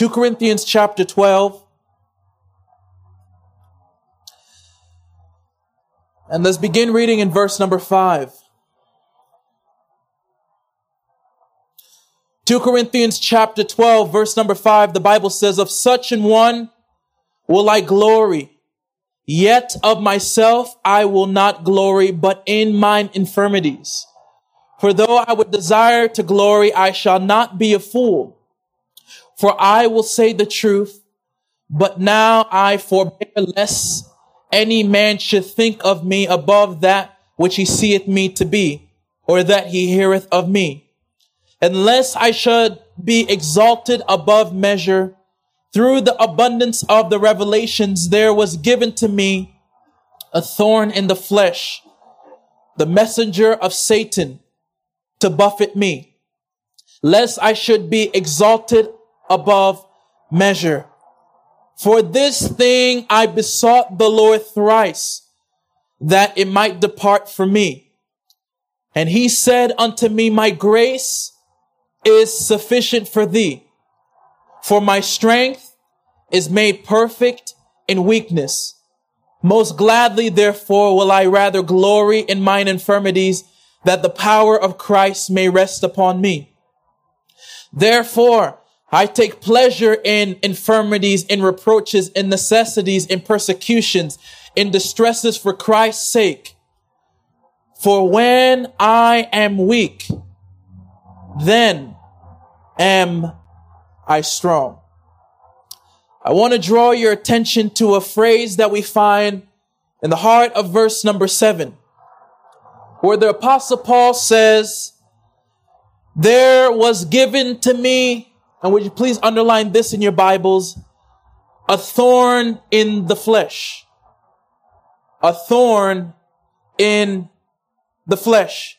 2 Corinthians chapter 12. And let's begin reading in verse number 5. 2 Corinthians chapter 12, verse number 5, the Bible says, Of such an one will I glory. Yet of myself I will not glory, but in mine infirmities. For though I would desire to glory, I shall not be a fool. For I will say the truth, but now I forbear lest any man should think of me above that which he seeth me to be, or that he heareth of me. Unless I should be exalted above measure, through the abundance of the revelations, there was given to me a thorn in the flesh, the messenger of Satan to buffet me, lest I should be exalted above measure. For this thing I besought the Lord thrice, that it might depart from me. And he said unto me, My grace is sufficient for thee for my strength is made perfect in weakness. Most gladly, therefore, will I rather glory in mine infirmities that the power of Christ may rest upon me. Therefore, I take pleasure in infirmities, in reproaches, in necessities, in persecutions, in distresses for Christ's sake. For when I am weak, then am I strong. I want to draw your attention to a phrase that we find in the heart of verse number seven, where the apostle Paul says, there was given to me, and would you please underline this in your Bibles, a thorn in the flesh. A thorn in the flesh.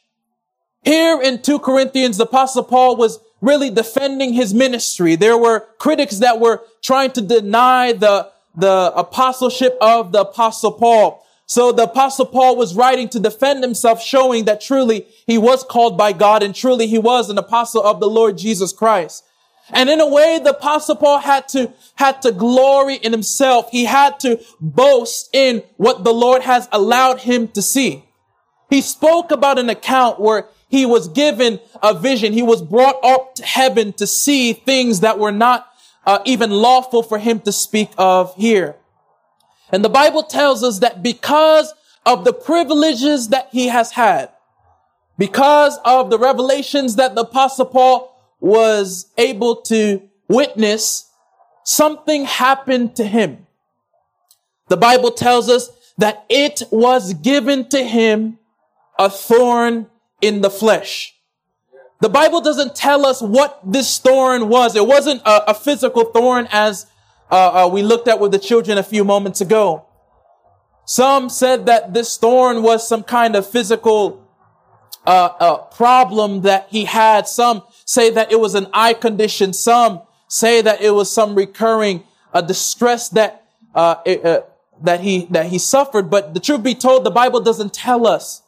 Here in 2 Corinthians, the apostle Paul was really defending his ministry. There were critics that were trying to deny the, the apostleship of the apostle Paul. So the apostle Paul was writing to defend himself, showing that truly he was called by God and truly he was an apostle of the Lord Jesus Christ. And in a way, the apostle Paul had to, had to glory in himself. He had to boast in what the Lord has allowed him to see. He spoke about an account where he was given a vision. He was brought up to heaven to see things that were not uh, even lawful for him to speak of here. And the Bible tells us that because of the privileges that he has had, because of the revelations that the apostle Paul was able to witness, something happened to him. The Bible tells us that it was given to him a thorn in the flesh. The Bible doesn't tell us what this thorn was. It wasn't a, a physical thorn as uh, uh, we looked at with the children a few moments ago. Some said that this thorn was some kind of physical uh, uh problem that he had. Some say that it was an eye condition. Some say that it was some recurring uh, distress that uh, that he that he suffered. But the truth be told, the Bible doesn't tell us.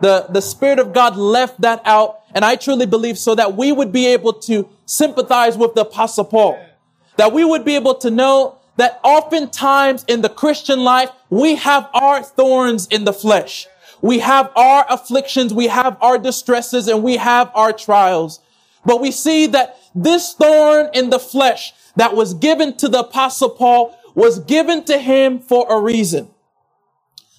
The, the Spirit of God left that out. And I truly believe so that we would be able to sympathize with the Apostle Paul. That we would be able to know that oftentimes in the Christian life, we have our thorns in the flesh. We have our afflictions, we have our distresses, and we have our trials. But we see that this thorn in the flesh that was given to the apostle Paul was given to him for a reason.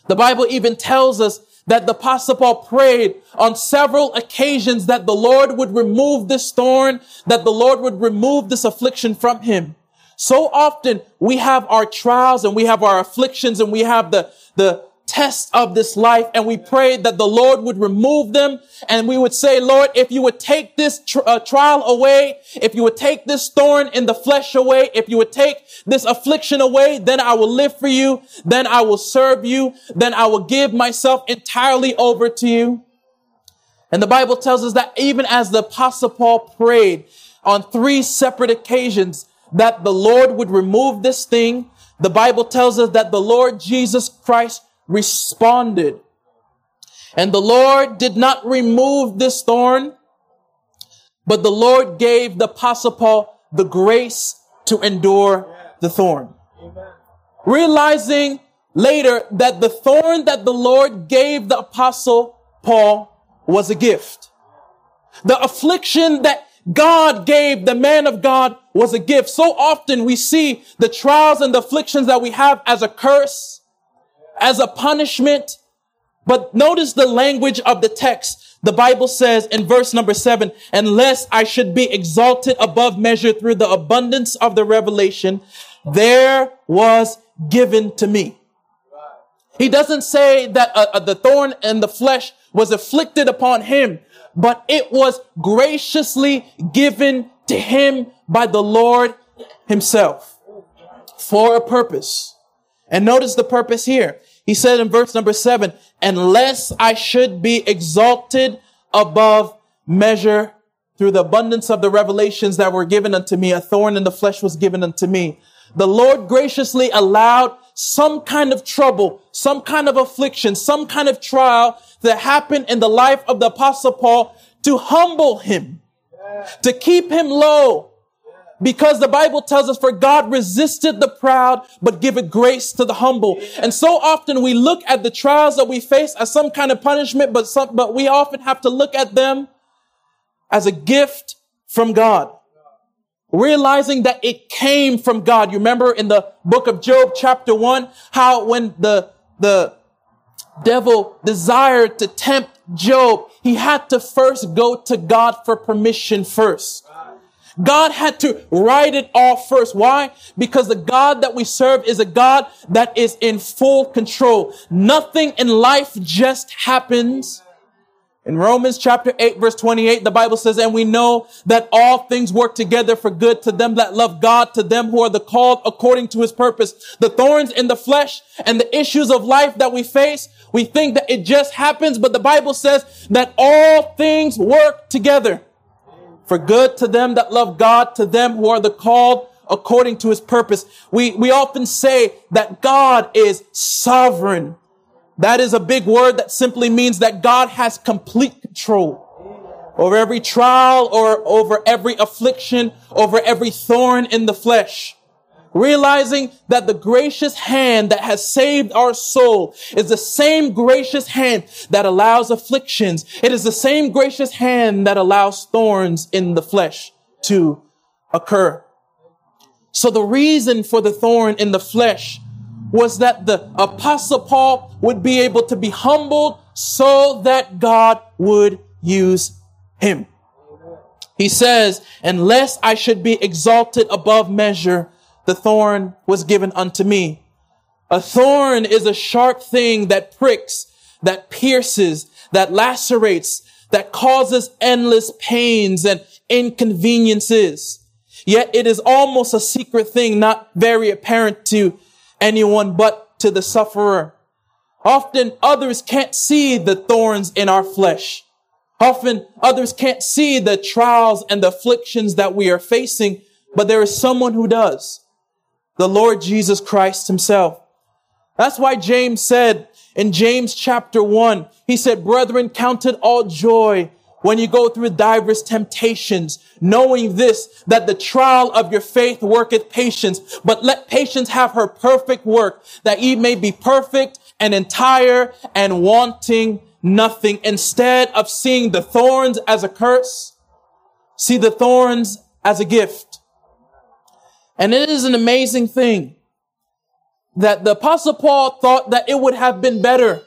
The Bible even tells us that the apostle Paul prayed on several occasions that the Lord would remove this thorn, that the Lord would remove this affliction from him. So often we have our trials and we have our afflictions and we have the, the, tests of this life and we prayed that the Lord would remove them and we would say, Lord, if you would take this tr- uh, trial away, if you would take this thorn in the flesh away, if you would take this affliction away, then I will live for you. Then I will serve you. Then I will give myself entirely over to you. And the Bible tells us that even as the apostle Paul prayed on three separate occasions that the Lord would remove this thing, the Bible tells us that the Lord Jesus Christ responded. And the Lord did not remove this thorn, but the Lord gave the apostle Paul the grace to endure the thorn. Realizing later that the thorn that the Lord gave the apostle Paul was a gift. The affliction that God gave the man of God was a gift. So often we see the trials and the afflictions that we have as a curse, as a punishment. But notice the language of the text. The Bible says in verse number seven, unless I should be exalted above measure through the abundance of the revelation, there was given to me. He doesn't say that uh, uh, the thorn and the flesh was afflicted upon him, but it was graciously given to him by the Lord himself for a purpose. And notice the purpose here. He said in verse number seven, unless I should be exalted above measure through the abundance of the revelations that were given unto me, a thorn in the flesh was given unto me. The Lord graciously allowed some kind of trouble, some kind of affliction, some kind of trial that happened in the life of the apostle Paul to humble him, to keep him low. Because the Bible tells us, for God resisted the proud, but giveth grace to the humble. And so often we look at the trials that we face as some kind of punishment, but some, but we often have to look at them as a gift from God realizing that it came from God. You remember in the book of Job, chapter one, how when the, the devil desired to tempt Job, he had to first go to God for permission first. God had to write it off first. Why? Because the God that we serve is a God that is in full control. Nothing in life just happens. In Romans chapter 8 verse 28, the Bible says, and we know that all things work together for good to them that love God, to them who are the called according to his purpose. The thorns in the flesh and the issues of life that we face, we think that it just happens, but the Bible says that all things work together for good to them that love God, to them who are the called according to his purpose. We, we often say that God is sovereign. That is a big word that simply means that God has complete control over every trial or over every affliction, over every thorn in the flesh. Realizing that the gracious hand that has saved our soul is the same gracious hand that allows afflictions. It is the same gracious hand that allows thorns in the flesh to occur. So the reason for the thorn in the flesh was that the apostle Paul would be able to be humbled so that God would use him. He says, unless I should be exalted above measure, the thorn was given unto me. A thorn is a sharp thing that pricks, that pierces, that lacerates, that causes endless pains and inconveniences. Yet it is almost a secret thing, not very apparent to anyone but to the sufferer. Often others can't see the thorns in our flesh. Often others can't see the trials and the afflictions that we are facing, but there is someone who does. The Lord Jesus Christ himself. That's why James said in James chapter one, he said, brethren, count it all joy when you go through diverse temptations, knowing this, that the trial of your faith worketh patience, but let patience have her perfect work, that ye may be perfect and entire and wanting nothing. Instead of seeing the thorns as a curse, see the thorns as a gift. And it is an amazing thing that the apostle Paul thought that it would have been better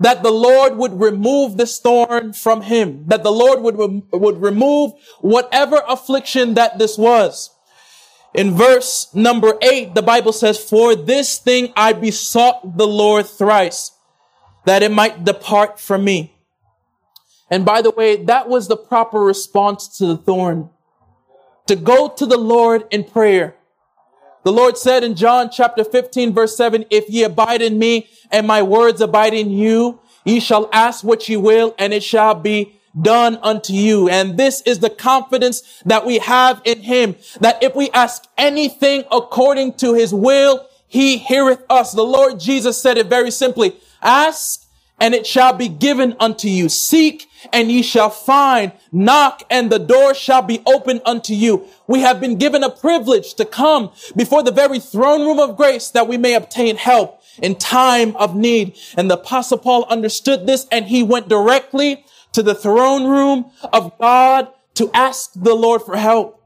that the Lord would remove this thorn from him, that the Lord would, would remove whatever affliction that this was. In verse number eight, the Bible says, for this thing I besought the Lord thrice, that it might depart from me. And by the way, that was the proper response to the thorn. To go to the Lord in prayer. The Lord said in John chapter 15 verse 7, if ye abide in me and my words abide in you, ye shall ask what ye will and it shall be done unto you. And this is the confidence that we have in him, that if we ask anything according to his will, he heareth us. The Lord Jesus said it very simply, ask and it shall be given unto you. Seek and ye shall find. Knock and the door shall be opened unto you. We have been given a privilege to come before the very throne room of grace that we may obtain help in time of need. And the apostle Paul understood this and he went directly to the throne room of God to ask the Lord for help.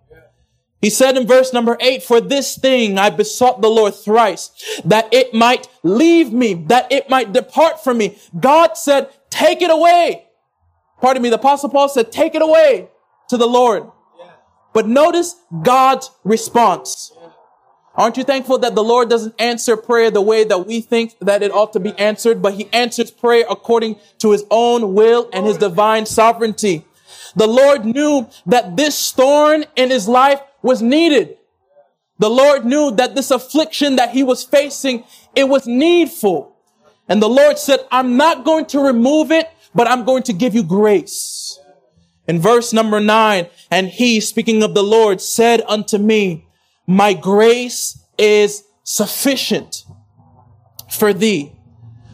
He said in verse number eight, for this thing I besought the Lord thrice, that it might leave me, that it might depart from me. God said, take it away. Pardon me, the apostle Paul said, take it away to the Lord. But notice God's response. Aren't you thankful that the Lord doesn't answer prayer the way that we think that it ought to be answered, but he answers prayer according to his own will and his divine sovereignty. The Lord knew that this thorn in his life was needed. The Lord knew that this affliction that he was facing, it was needful. And the Lord said, I'm not going to remove it, but I'm going to give you grace. In verse number nine, and he, speaking of the Lord, said unto me, my grace is sufficient for thee,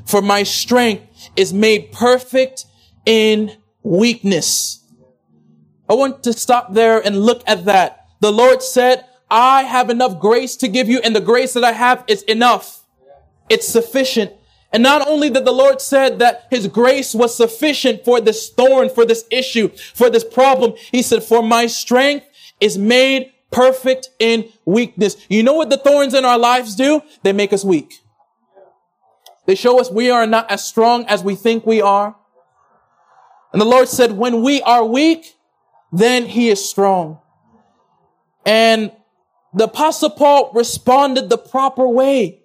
for my strength is made perfect in weakness. I want to stop there and look at that. The Lord said, I have enough grace to give you and the grace that I have is enough. It's sufficient. And not only that the Lord said that his grace was sufficient for this thorn, for this issue, for this problem, he said, for my strength is made perfect in weakness. You know what the thorns in our lives do? They make us weak. They show us we are not as strong as we think we are. And the Lord said, when we are weak, then he is strong. And the apostle Paul responded the proper way.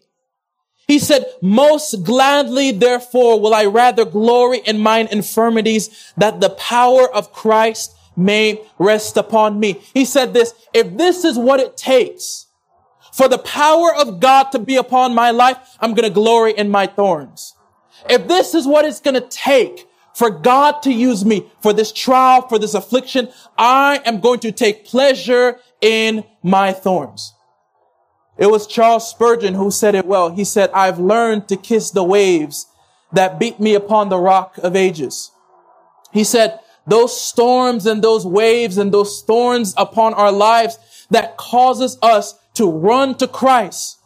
He said, most gladly, therefore, will I rather glory in mine infirmities that the power of Christ may rest upon me. He said this, if this is what it takes for the power of God to be upon my life, I'm going to glory in my thorns. If this is what it's going to take for God to use me for this trial, for this affliction, I am going to take pleasure in my thorns. It was Charles Spurgeon who said it well. He said, I've learned to kiss the waves that beat me upon the rock of ages. He said, those storms and those waves and those thorns upon our lives that causes us to run to Christ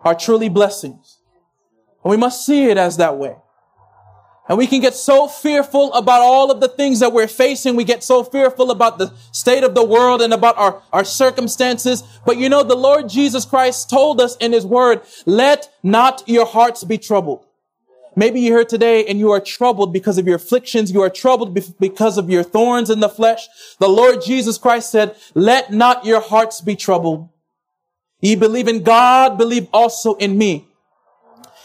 are truly blessings. And we must see it as that way. And we can get so fearful about all of the things that we're facing. We get so fearful about the state of the world and about our, our circumstances. But you know, the Lord Jesus Christ told us in his word, let not your hearts be troubled. Maybe you're here today and you are troubled because of your afflictions. You are troubled because of your thorns in the flesh. The Lord Jesus Christ said, let not your hearts be troubled. Ye believe in God, believe also in me.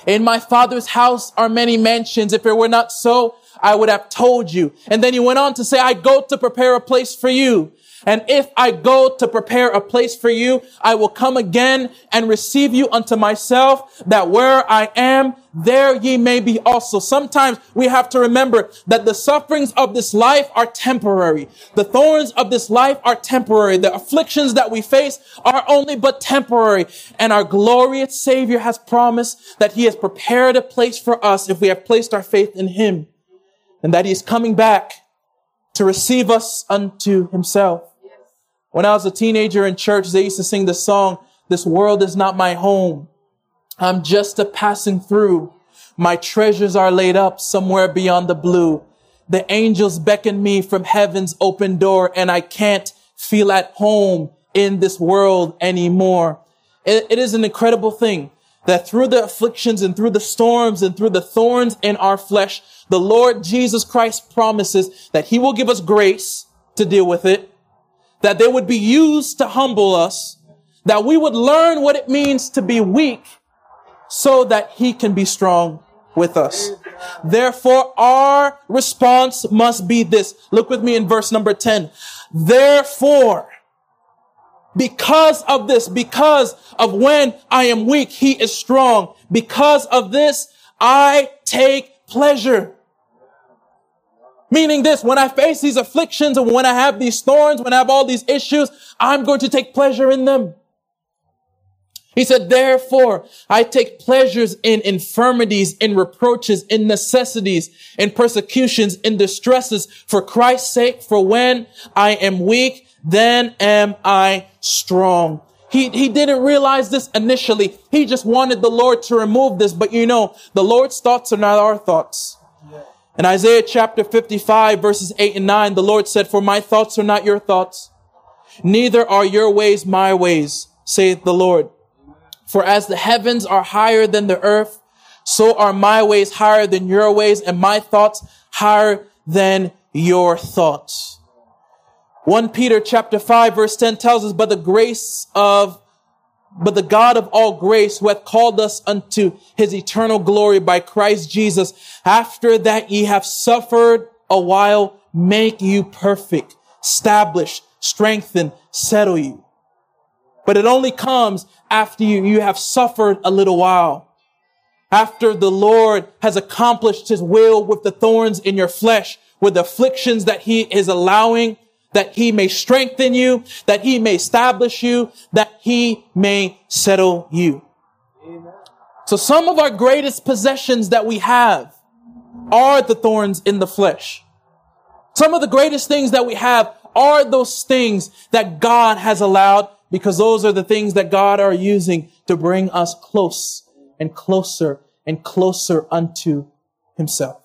In my father's house are many mansions. If it were not so, I would have told you. And then he went on to say, I go to prepare a place for you. And if I go to prepare a place for you, I will come again and receive you unto myself, that where I am, there ye may be also. Sometimes we have to remember that the sufferings of this life are temporary. The thorns of this life are temporary. The afflictions that we face are only but temporary. And our glorious Savior has promised that he has prepared a place for us if we have placed our faith in him and that he is coming back to receive us unto himself. When I was a teenager in church, they used to sing the song, This world is not my home. I'm just a passing through. My treasures are laid up somewhere beyond the blue. The angels beckon me from heaven's open door and I can't feel at home in this world anymore. it, it is an incredible thing that through the afflictions and through the storms and through the thorns in our flesh, the Lord Jesus Christ promises that he will give us grace to deal with it that they would be used to humble us, that we would learn what it means to be weak so that he can be strong with us. Therefore, our response must be this. Look with me in verse number 10. Therefore, because of this, because of when I am weak, he is strong. Because of this, I take pleasure Meaning this, when I face these afflictions and when I have these thorns, when I have all these issues, I'm going to take pleasure in them. He said, therefore, I take pleasures in infirmities, in reproaches, in necessities, in persecutions, in distresses for Christ's sake. For when I am weak, then am I strong. He, he didn't realize this initially. He just wanted the Lord to remove this. But you know, the Lord's thoughts are not our thoughts. In Isaiah chapter 55 verses 8 and 9, the Lord said, For my thoughts are not your thoughts, neither are your ways my ways, saith the Lord. For as the heavens are higher than the earth, so are my ways higher than your ways and my thoughts higher than your thoughts. 1 Peter chapter 5 verse 10 tells us, but the grace of, but the God of all grace who hath called us unto his eternal glory by Christ Jesus, after that ye have suffered a while, make you perfect, establish, strengthen, settle you. But it only comes after you, you have suffered a little while. After the Lord has accomplished his will with the thorns in your flesh, with afflictions that he is allowing, that he may strengthen you, that he may establish you, that he may settle you. Amen. So some of our greatest possessions that we have are the thorns in the flesh. Some of the greatest things that we have are those things that God has allowed because those are the things that God are using to bring us close and closer and closer unto himself.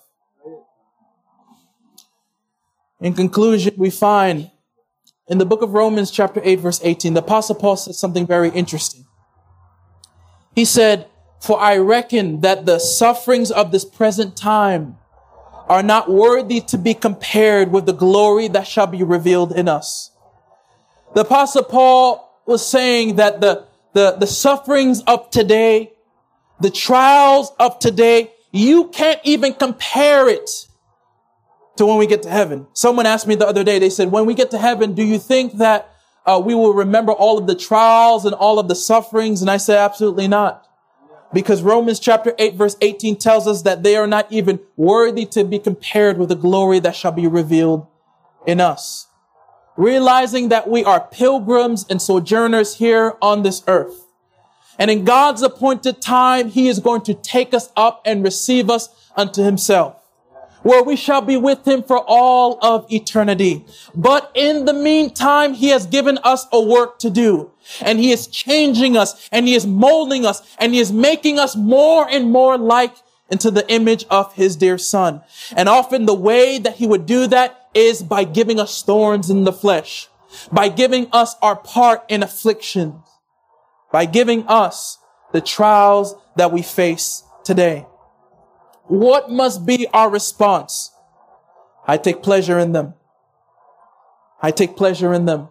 In conclusion, we find in the book of Romans chapter 8 verse 18, the apostle Paul says something very interesting. He said, for I reckon that the sufferings of this present time are not worthy to be compared with the glory that shall be revealed in us. The apostle Paul was saying that the, the, the sufferings of today, the trials of today, you can't even compare it to when we get to heaven. Someone asked me the other day, they said, when we get to heaven, do you think that uh, we will remember all of the trials and all of the sufferings? And I said, absolutely not. Because Romans chapter 8 verse 18 tells us that they are not even worthy to be compared with the glory that shall be revealed in us realizing that we are pilgrims and sojourners here on this earth. And in God's appointed time, He is going to take us up and receive us unto Himself, where we shall be with Him for all of eternity. But in the meantime, He has given us a work to do. And He is changing us, and He is molding us, and He is making us more and more like into the image of His dear Son. And often the way that He would do that is by giving us thorns in the flesh, by giving us our part in afflictions, by giving us the trials that we face today. What must be our response? I take pleasure in them. I take pleasure in them.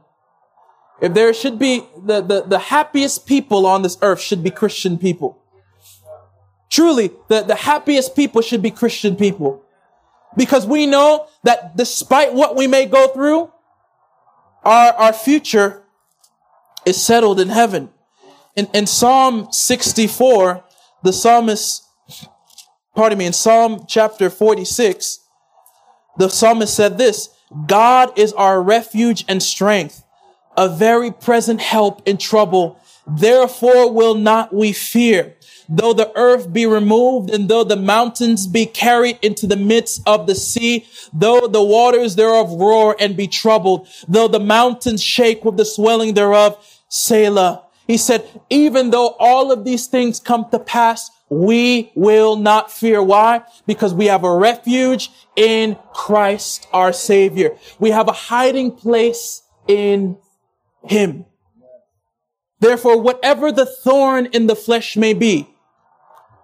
If there should be the, the, the happiest people on this earth should be Christian people. Truly, the, the happiest people should be Christian people. Because we know that despite what we may go through, our, our future is settled in heaven. In, in Psalm 64, the psalmist, pardon me, in Psalm chapter 46, the psalmist said this, God is our refuge and strength, a very present help in trouble. Therefore will not we fear though the earth be removed and though the mountains be carried into the midst of the sea, though the waters thereof roar and be troubled, though the mountains shake with the swelling thereof, Selah. He said, even though all of these things come to pass, we will not fear. Why? Because we have a refuge in Christ our Savior. We have a hiding place in Him. Therefore, whatever the thorn in the flesh may be,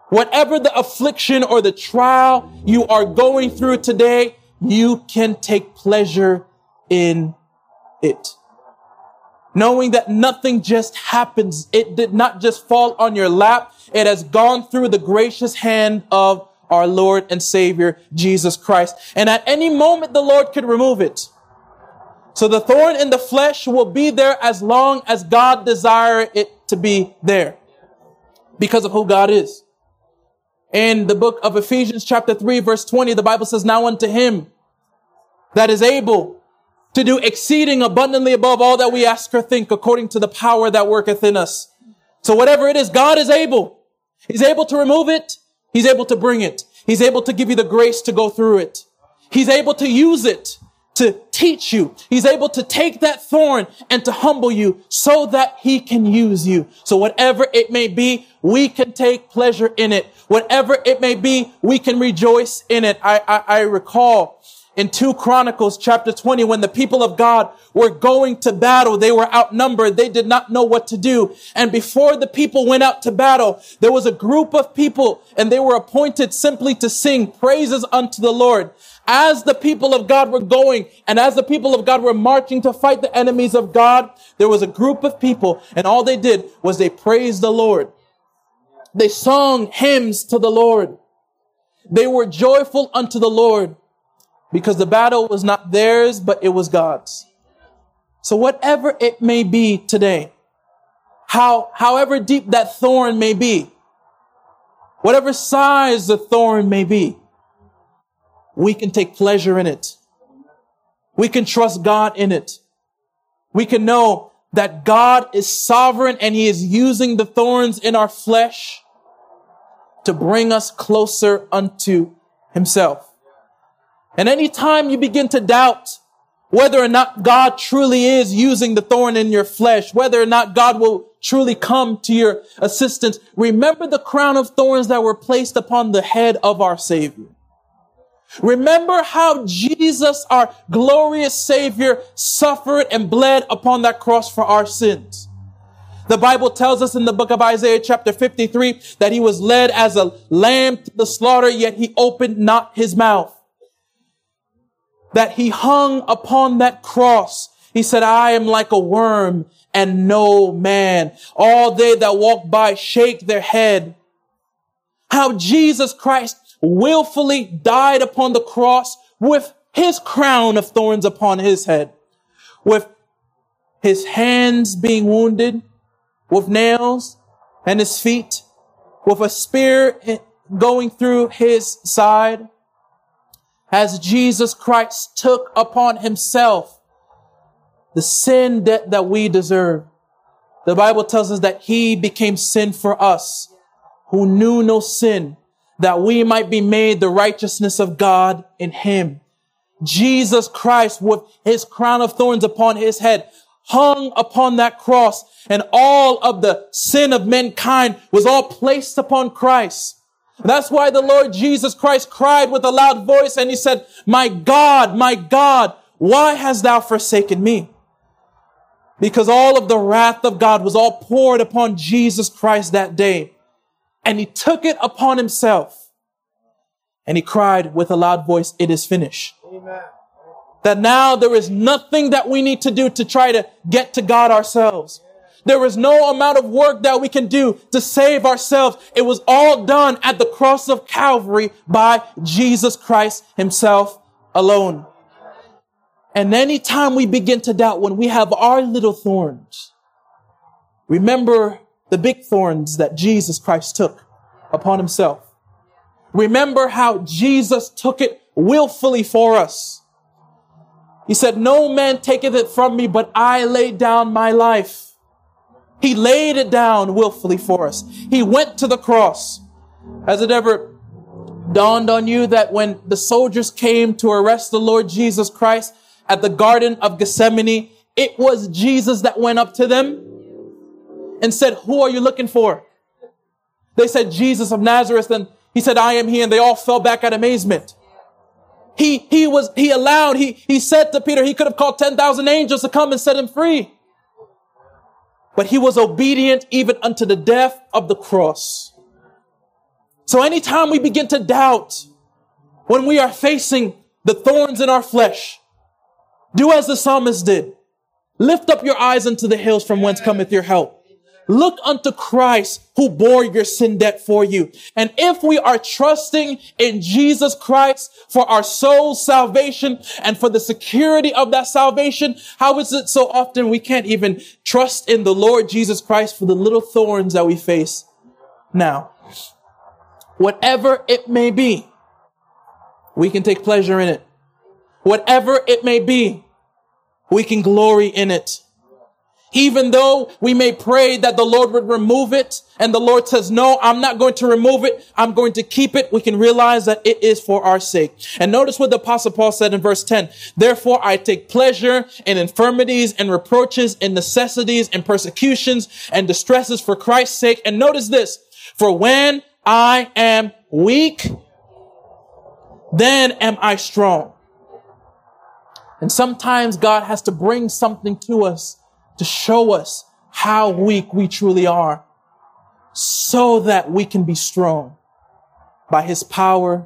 Whatever the affliction or the trial you are going through today, you can take pleasure in it. Knowing that nothing just happens. It did not just fall on your lap. It has gone through the gracious hand of our Lord and Savior, Jesus Christ. And at any moment, the Lord could remove it. So the thorn in the flesh will be there as long as God desire it to be there because of who God is. In the book of Ephesians chapter 3 verse 20, the Bible says, now unto him that is able to do exceeding abundantly above all that we ask or think according to the power that worketh in us. So whatever it is, God is able. He's able to remove it. He's able to bring it. He's able to give you the grace to go through it. He's able to use it to teach you. He's able to take that thorn and to humble you so that he can use you. So whatever it may be, we can take pleasure in it. Whatever it may be, we can rejoice in it. I, I, I recall in 2 Chronicles chapter 20 when the people of God were going to battle. They were outnumbered. They did not know what to do. And before the people went out to battle, there was a group of people and they were appointed simply to sing praises unto the Lord. As the people of God were going and as the people of God were marching to fight the enemies of God, there was a group of people and all they did was they praised the Lord. They sung hymns to the Lord. They were joyful unto the Lord because the battle was not theirs, but it was God's. So whatever it may be today, how, however deep that thorn may be, whatever size the thorn may be, we can take pleasure in it. We can trust God in it. We can know that God is sovereign and he is using the thorns in our flesh to bring us closer unto himself. And anytime you begin to doubt whether or not God truly is using the thorn in your flesh, whether or not God will truly come to your assistance, remember the crown of thorns that were placed upon the head of our Savior. Remember how Jesus, our glorious Savior, suffered and bled upon that cross for our sins. The Bible tells us in the book of Isaiah chapter 53 that he was led as a lamb to the slaughter, yet he opened not his mouth. That he hung upon that cross. He said, I am like a worm and no man. All they that walk by shake their head. How Jesus Christ willfully died upon the cross with his crown of thorns upon his head, with his hands being wounded, with nails and his feet, with a spear going through his side, as Jesus Christ took upon himself the sin that, that we deserve. The Bible tells us that he became sin for us who knew no sin that we might be made the righteousness of God in him. Jesus Christ with his crown of thorns upon his head hung upon that cross and all of the sin of mankind was all placed upon Christ. That's why the Lord Jesus Christ cried with a loud voice and he said, my God, my God, why hast thou forsaken me? Because all of the wrath of God was all poured upon Jesus Christ that day and he took it upon himself. And he cried with a loud voice, it is finished. Amen. That now there is nothing that we need to do to try to get to God ourselves. There is no amount of work that we can do to save ourselves. It was all done at the cross of Calvary by Jesus Christ himself alone. And anytime we begin to doubt when we have our little thorns, remember the big thorns that Jesus Christ took upon himself. Remember how Jesus took it willfully for us. He said, no man taketh it from me, but I lay down my life. He laid it down willfully for us. He went to the cross. Has it ever dawned on you that when the soldiers came to arrest the Lord Jesus Christ at the Garden of Gethsemane, it was Jesus that went up to them and said, who are you looking for? They said, Jesus of Nazareth. And he said, I am he. And they all fell back at amazement. He, he was, he allowed, he, he said to Peter, he could have called 10,000 angels to come and set him free. But he was obedient even unto the death of the cross. So anytime we begin to doubt, when we are facing the thorns in our flesh, do as the psalmist did. Lift up your eyes unto the hills from whence cometh your help. Look unto Christ who bore your sin debt for you. And if we are trusting in Jesus Christ for our soul's salvation and for the security of that salvation, how is it so often we can't even trust in the Lord Jesus Christ for the little thorns that we face now? Whatever it may be, we can take pleasure in it. Whatever it may be, we can glory in it. Even though we may pray that the Lord would remove it and the Lord says, no, I'm not going to remove it. I'm going to keep it. We can realize that it is for our sake. And notice what the apostle Paul said in verse 10. Therefore, I take pleasure in infirmities and reproaches and necessities and persecutions and distresses for Christ's sake. And notice this, for when I am weak, then am I strong. And sometimes God has to bring something to us to show us how weak we truly are so that we can be strong by his power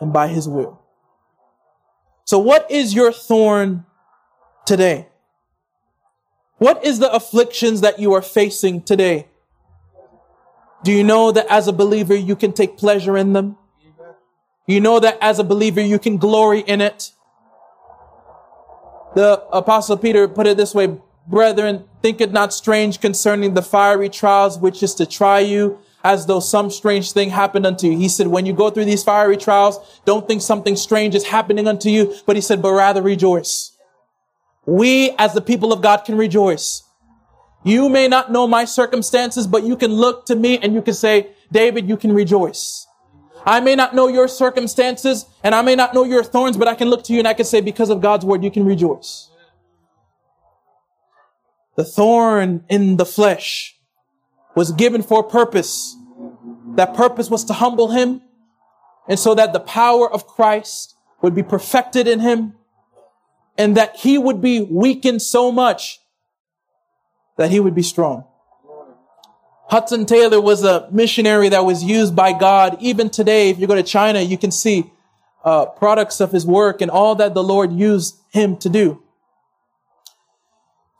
and by his will. So what is your thorn today? What is the afflictions that you are facing today? Do you know that as a believer you can take pleasure in them? You know that as a believer you can glory in it? The apostle Peter put it this way, brethren, think it not strange concerning the fiery trials which is to try you as though some strange thing happened unto you. He said, when you go through these fiery trials, don't think something strange is happening unto you, but he said, but rather rejoice. We as the people of God can rejoice. You may not know my circumstances, but you can look to me and you can say, David, you can rejoice. I may not know your circumstances and I may not know your thorns, but I can look to you and I can say, because of God's word, you can rejoice. The thorn in the flesh was given for a purpose. That purpose was to humble him and so that the power of Christ would be perfected in him and that he would be weakened so much that he would be strong. Hudson Taylor was a missionary that was used by God. Even today, if you go to China, you can see uh, products of his work and all that the Lord used him to do.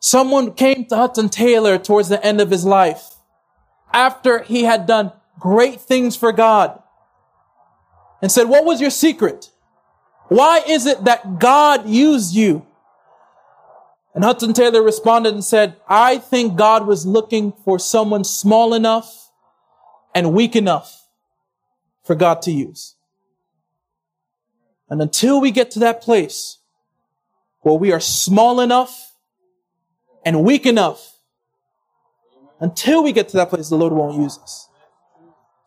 Someone came to Hudson Taylor towards the end of his life after he had done great things for God and said, what was your secret? Why is it that God used you? And Hudson Taylor responded and said, I think God was looking for someone small enough and weak enough for God to use. And until we get to that place where we are small enough and weak enough, until we get to that place, the Lord won't use us.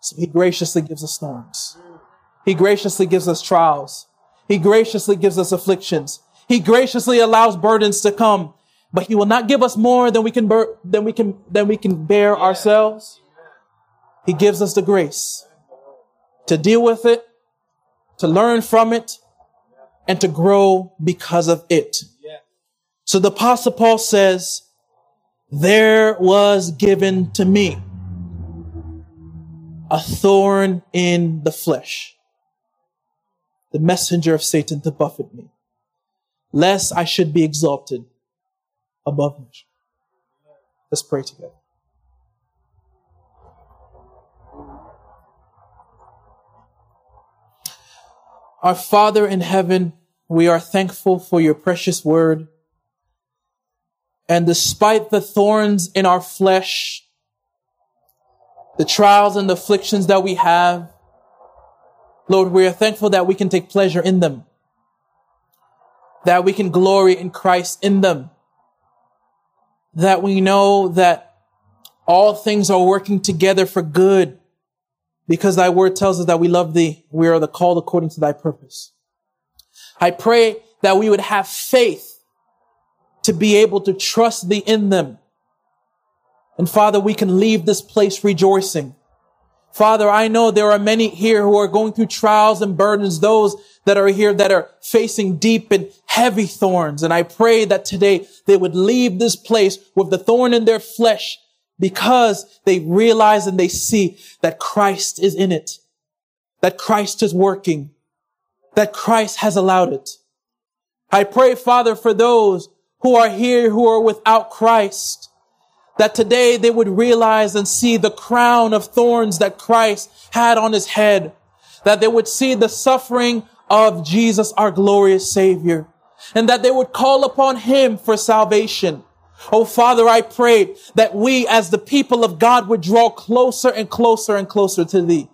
So he graciously gives us storms. He graciously gives us trials. He graciously gives us afflictions. He graciously allows burdens to come, but he will not give us more than we can, bur- than we can, than we can bear ourselves. He gives us the grace to deal with it, to learn from it, and to grow because of it. So the apostle Paul says, there was given to me a thorn in the flesh, the messenger of Satan to buffet me lest I should be exalted above measure. Let's pray together. Our Father in heaven, we are thankful for your precious word. And despite the thorns in our flesh, the trials and afflictions that we have, Lord, we are thankful that we can take pleasure in them that we can glory in Christ in them. That we know that all things are working together for good because thy word tells us that we love thee. We are the called according to thy purpose. I pray that we would have faith to be able to trust thee in them. And Father, we can leave this place rejoicing. Father, I know there are many here who are going through trials and burdens, those that are here that are facing deep and heavy thorns. And I pray that today they would leave this place with the thorn in their flesh because they realize and they see that Christ is in it, that Christ is working, that Christ has allowed it. I pray, Father, for those who are here who are without Christ, that today they would realize and see the crown of thorns that Christ had on his head, that they would see the suffering of Jesus, our glorious Savior, and that they would call upon Him for salvation. Oh, Father, I pray that we as the people of God would draw closer and closer and closer to Thee.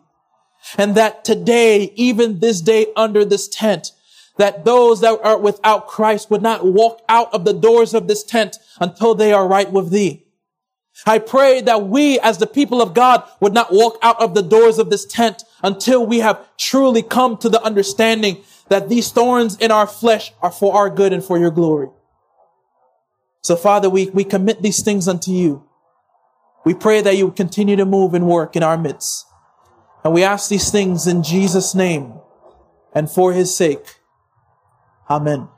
And that today, even this day under this tent, that those that are without Christ would not walk out of the doors of this tent until they are right with thee. I pray that we as the people of God would not walk out of the doors of this tent until we have truly come to the understanding that these thorns in our flesh are for our good and for your glory. So Father, we, we commit these things unto you. We pray that you would continue to move and work in our midst. And we ask these things in Jesus' name and for his sake. Amen.